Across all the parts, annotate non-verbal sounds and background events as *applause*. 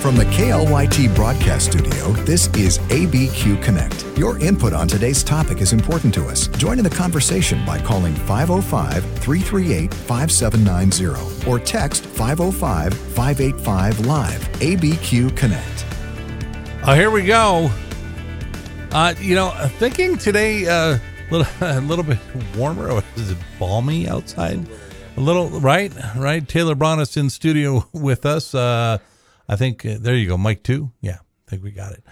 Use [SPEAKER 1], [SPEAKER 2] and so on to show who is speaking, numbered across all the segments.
[SPEAKER 1] From the KLYT broadcast studio, this is ABQ Connect. Your input on today's topic is important to us. Join in the conversation by calling 505 338 5790 or text 505 585 Live. ABQ Connect.
[SPEAKER 2] Oh, here we go. Uh, you know, thinking today uh, a *laughs* little, a little bit warmer. *laughs* Is it balmy outside? A little, right? Right. Taylor Bronisz in studio *laughs* with us. Uh, I think uh, there you go, Mike. Two. Yeah, I think we got it.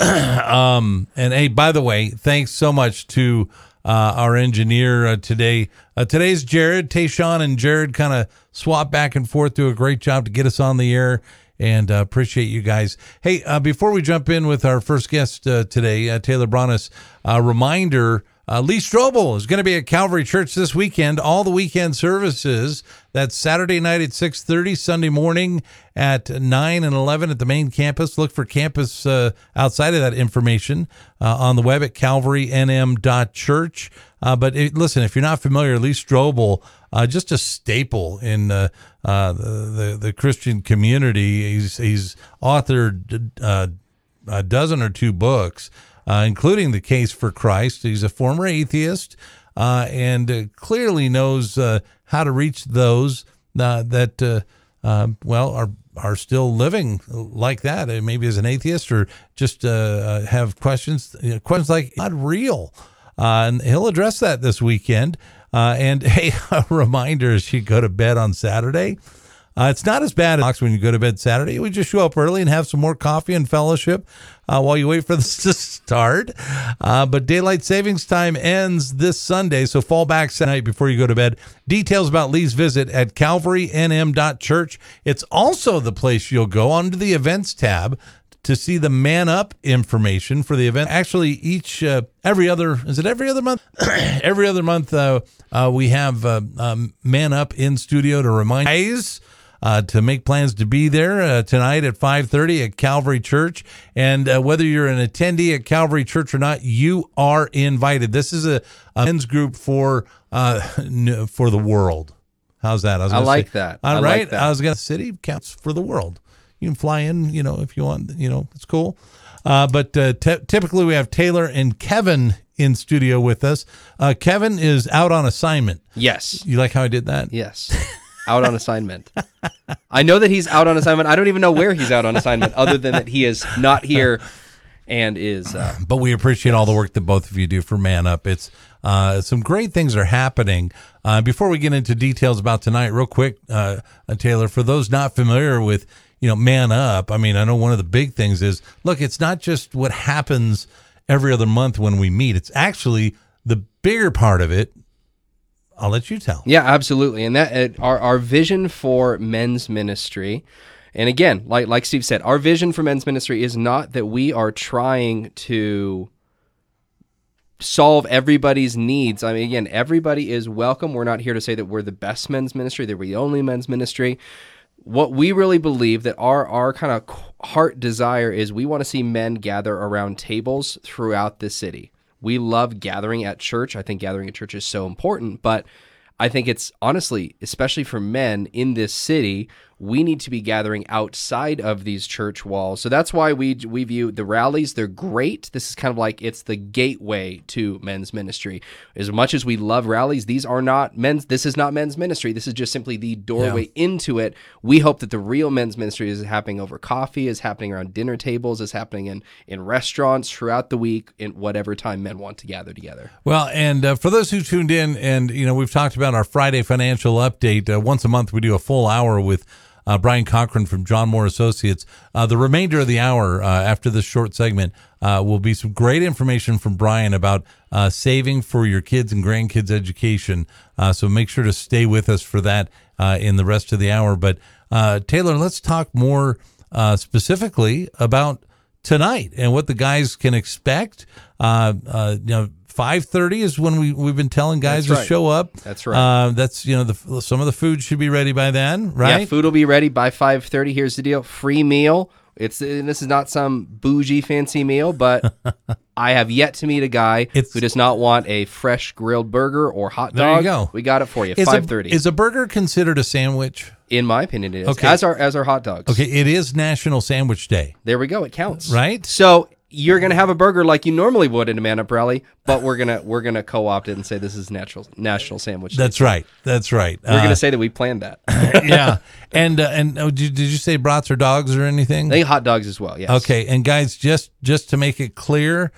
[SPEAKER 2] *clears throat* um, and hey, by the way, thanks so much to uh, our engineer uh, today. Uh, today's Jared, Tayshawn, and Jared kind of swap back and forth, do a great job to get us on the air. And uh, appreciate you guys. Hey, uh, before we jump in with our first guest uh, today, Taylor Bronisz, a reminder uh, Lee Strobel is going to be at Calvary Church this weekend. All the weekend services. That's Saturday night at 6:30, Sunday morning at 9 and 11 at the main campus. Look for campus uh, outside of that information uh, on the web at calvarynm.church. Uh, but it, listen, if you're not familiar, Lee Strobel, uh, just a staple in uh, the, the, the Christian community. He's he's authored a dozen or two books uh, including the case for Christ. He's a former atheist uh, and uh, clearly knows uh, how to reach those uh, that, well, are are still living like that, maybe as an atheist or just have questions, you know, questions like not real. and he'll address that this weekend. and *laughs* hey, a reminder as you go to bed on Saturday, uh, it's not as bad as when you go to bed Saturday. We just show up early and have some more coffee and fellowship uh, while you wait for *laughs* this to start. Uh, but daylight savings time ends this Sunday, so fall back tonight before you go to bed. Details about Lee's visit at calvarynm.church. It's also the place you'll go under the events tab to see the man up information for the event. Actually, each uh, every other is it every other month? *clears throat* every other month uh, uh, we have uh, um, man up in studio to remind guys uh, to make plans to be there uh, tonight at 5.30 at calvary church. And uh, whether you're an attendee at calvary church or not you are invited. This is a, a men's group for uh, *laughs* for the world. How's that?
[SPEAKER 3] I, I like say, that.
[SPEAKER 2] All
[SPEAKER 3] I
[SPEAKER 2] right.
[SPEAKER 3] like that.
[SPEAKER 2] i was gonna city counts for the world. You can fly in you know if you want you know it's cool. Uh, but uh, t- typically we have taylor and kevin in studio with us. Kevin is out on assignment.
[SPEAKER 3] Yes.
[SPEAKER 2] You like how i did that?
[SPEAKER 3] Yes *laughs* out on assignment. I know that he's out on assignment. I don't even know where he's out on assignment, other than that he is not here and is. Uh, *clears throat*
[SPEAKER 2] but we appreciate all the work that both of you do for Man Up. It's uh, some great things are happening. Uh, before we get into details about tonight, real quick, uh, uh, Taylor, for those not familiar with you know Man Up, I mean, I know one of the big things is look, it's not just what happens every other month when we meet. It's actually the bigger part of it I'll let you tell.
[SPEAKER 3] Yeah, absolutely. And that uh, our our vision for men's ministry, and again, like like Steve said, our vision for men's ministry is not that we are trying to solve everybody's needs. I mean, again, everybody is welcome. We're not here to say that we're the best men's ministry, that we're the only men's ministry. What we really believe that our our kind of heart desire is we want to see men gather around tables throughout the city. We love gathering at church. I think gathering at church is so important, but I think it's honestly, especially for men in this city, we need to be gathering outside of these church walls. So that's why we we view the rallies. They're great. This is kind of like it's the gateway to men's ministry. As much as we love rallies, these are not men's. This is not men's ministry. This is just simply the doorway yeah. into it. We hope that the real men's ministry is happening over coffee, is happening around dinner tables, is happening in in restaurants throughout the week, in whatever time men want to gather together.
[SPEAKER 2] Well, and uh, for those who tuned in, and you know, we've talked about our Friday financial update. Uh, once a month, we do a full hour with uh, Brian Cochran from John Moore Associates. Uh, the remainder of the hour uh, after this short segment uh, will be some great information from Brian about uh, saving for your kids and grandkids' education. Uh, so make sure to stay with us for that in the rest of the hour. But Taylor, let's talk more specifically about tonight and what the guys can expect. you know five thirty is when we we've been telling guys to show up.
[SPEAKER 3] That's right.
[SPEAKER 2] Uh, that's you know the some of the food should be ready by then, right?
[SPEAKER 3] Yeah, food will be ready by five thirty. Here's the deal: free meal It's this is not some bougie fancy meal, but *laughs* I have yet to meet a guy
[SPEAKER 2] It's-
[SPEAKER 3] who does not want a fresh grilled burger or hot dog.
[SPEAKER 2] There you go.
[SPEAKER 3] We got it for you. Five thirty.
[SPEAKER 2] Is a burger considered a sandwich?
[SPEAKER 3] In my opinion, it is.
[SPEAKER 2] Okay.
[SPEAKER 3] As are as are hot dogs.
[SPEAKER 2] Okay, it is National Sandwich Day.
[SPEAKER 3] There we go. It counts.
[SPEAKER 2] Right?
[SPEAKER 3] So you're gonna have a burger like you normally would in a man up rally, but we're gonna we're gonna co-opt it and say this is natural national sandwich. Day.
[SPEAKER 2] That's right. That's right.
[SPEAKER 3] We're
[SPEAKER 2] Uh,
[SPEAKER 3] gonna say that we planned that. *laughs*
[SPEAKER 2] yeah. And uh, and oh, did, did you say brats or dogs or anything?
[SPEAKER 3] they hot dogs as well. Yes.
[SPEAKER 2] Okay, and guys, just just to make it clear,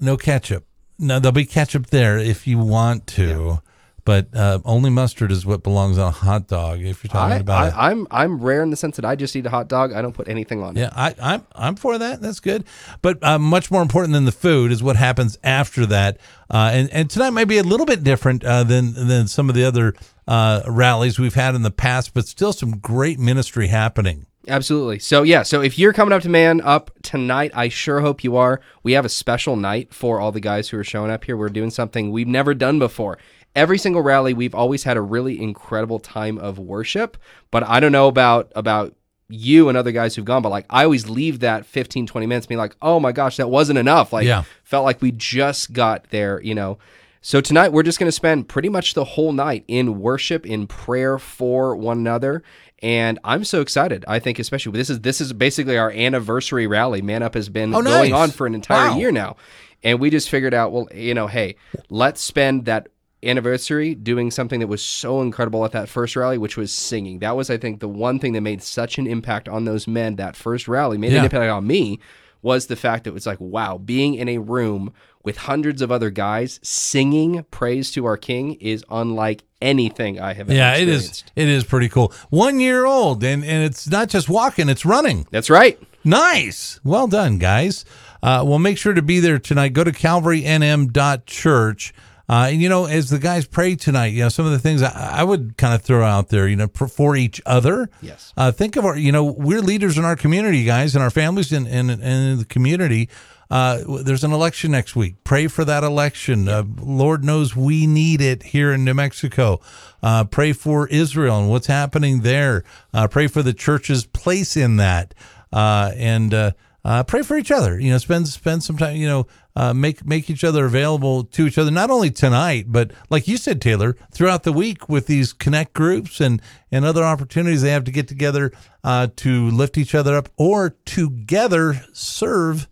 [SPEAKER 2] no ketchup. No, there'll be ketchup there if you want to, but uh, only mustard is what belongs on a hot dog. If you're talking
[SPEAKER 3] I,
[SPEAKER 2] about it.
[SPEAKER 3] I, I'm I'm rare in the sense that I just eat a hot dog. I don't put anything on it.
[SPEAKER 2] Yeah, I, I'm I'm for that. That's good. But uh, much more important than the food is what happens after that. Uh, and and tonight might be a little bit different uh, than than some of the other uh, rallies we've had in the past, but still some great ministry happening.
[SPEAKER 3] Absolutely. So yeah, so if you're coming up to Man Up tonight, I sure hope you are. We have a special night for all the guys who are showing up here. We're doing something we've never done before. Every single rally, we've always had a really incredible time of worship, but I don't know about about you and other guys who've gone, but like I always leave that 15 20 minutes being like, "Oh my gosh, that wasn't enough." Like
[SPEAKER 2] Yeah.
[SPEAKER 3] felt like we just got there, you know. So tonight we're just going to spend pretty much the whole night in worship, in prayer for one another, and I'm so excited. I think especially this is this is basically our anniversary rally. Man Up has been
[SPEAKER 2] Oh,
[SPEAKER 3] going on for an entire
[SPEAKER 2] Wow.
[SPEAKER 3] year now, and we just figured out, well, you know, hey, let's spend that anniversary doing something that was so incredible at that first rally, which was singing. That was, I think, the one thing that made such an impact on those men. That first rally made
[SPEAKER 2] Yeah.
[SPEAKER 3] an impact on me was the fact that it was like, wow, being in a room with hundreds of other guys singing praise to our King is unlike anything I have ever seen.
[SPEAKER 2] Yeah, it is. It is pretty cool. One year old, and and it's not just walking; it's running.
[SPEAKER 3] That's right.
[SPEAKER 2] Nice. Well done, guys. Uh, well, make sure to be there tonight. Go to calvarynm.church. Uh, and, you know, as the guys pray tonight, you know, some of the things I, I would kind of throw out there, you know, for, for each other.
[SPEAKER 3] Yes.
[SPEAKER 2] Uh, think of our, you know, we're leaders in our community, guys, and our families and in, in, in the community. Uh, there's an election next week. Pray for that election. Uh, Lord knows we need it here in New Mexico. Uh, pray for Israel and what's happening there. Uh, pray for the church's place in that. Uh, and uh, pray for each other. You know, spend spend some time. You know, uh, make make each other available to each other. Not only tonight, but like you said, Taylor, throughout the week with these connect groups and and other opportunities they have to get together uh, to lift each other up or together serve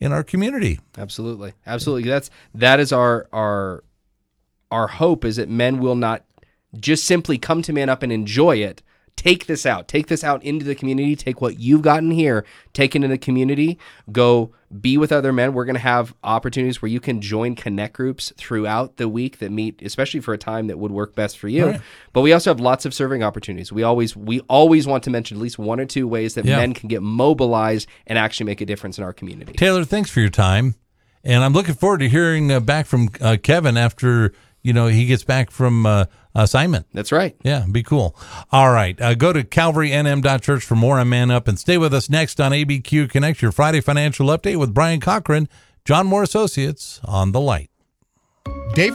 [SPEAKER 2] in our community.
[SPEAKER 3] Absolutely. Absolutely. That's that is our our our hope is that men will not just simply come to man up and enjoy it. Take this out. Take this out into the community. Take what you've gotten here, take it into the community. Go be with other men. We're going to have opportunities where you can join connect groups throughout the week that meet, especially for a time that would work best for you.
[SPEAKER 2] Right.
[SPEAKER 3] But we also have lots of serving opportunities. We always we always want to mention at least one or two ways that
[SPEAKER 2] Yeah.
[SPEAKER 3] men can get mobilized and actually make a difference in our community.
[SPEAKER 2] Taylor, thanks for your time, and I'm looking forward to hearing uh, back from uh, Kevin after you know he gets back from uh, assignment.
[SPEAKER 3] That's right.
[SPEAKER 2] Yeah, be cool. All right. Uh, go to calvarynm.church for more on Man Up and stay with us next on ABQ Connect, your Friday financial update with Brian Cochran, John Moore Associates on the light.
[SPEAKER 1] David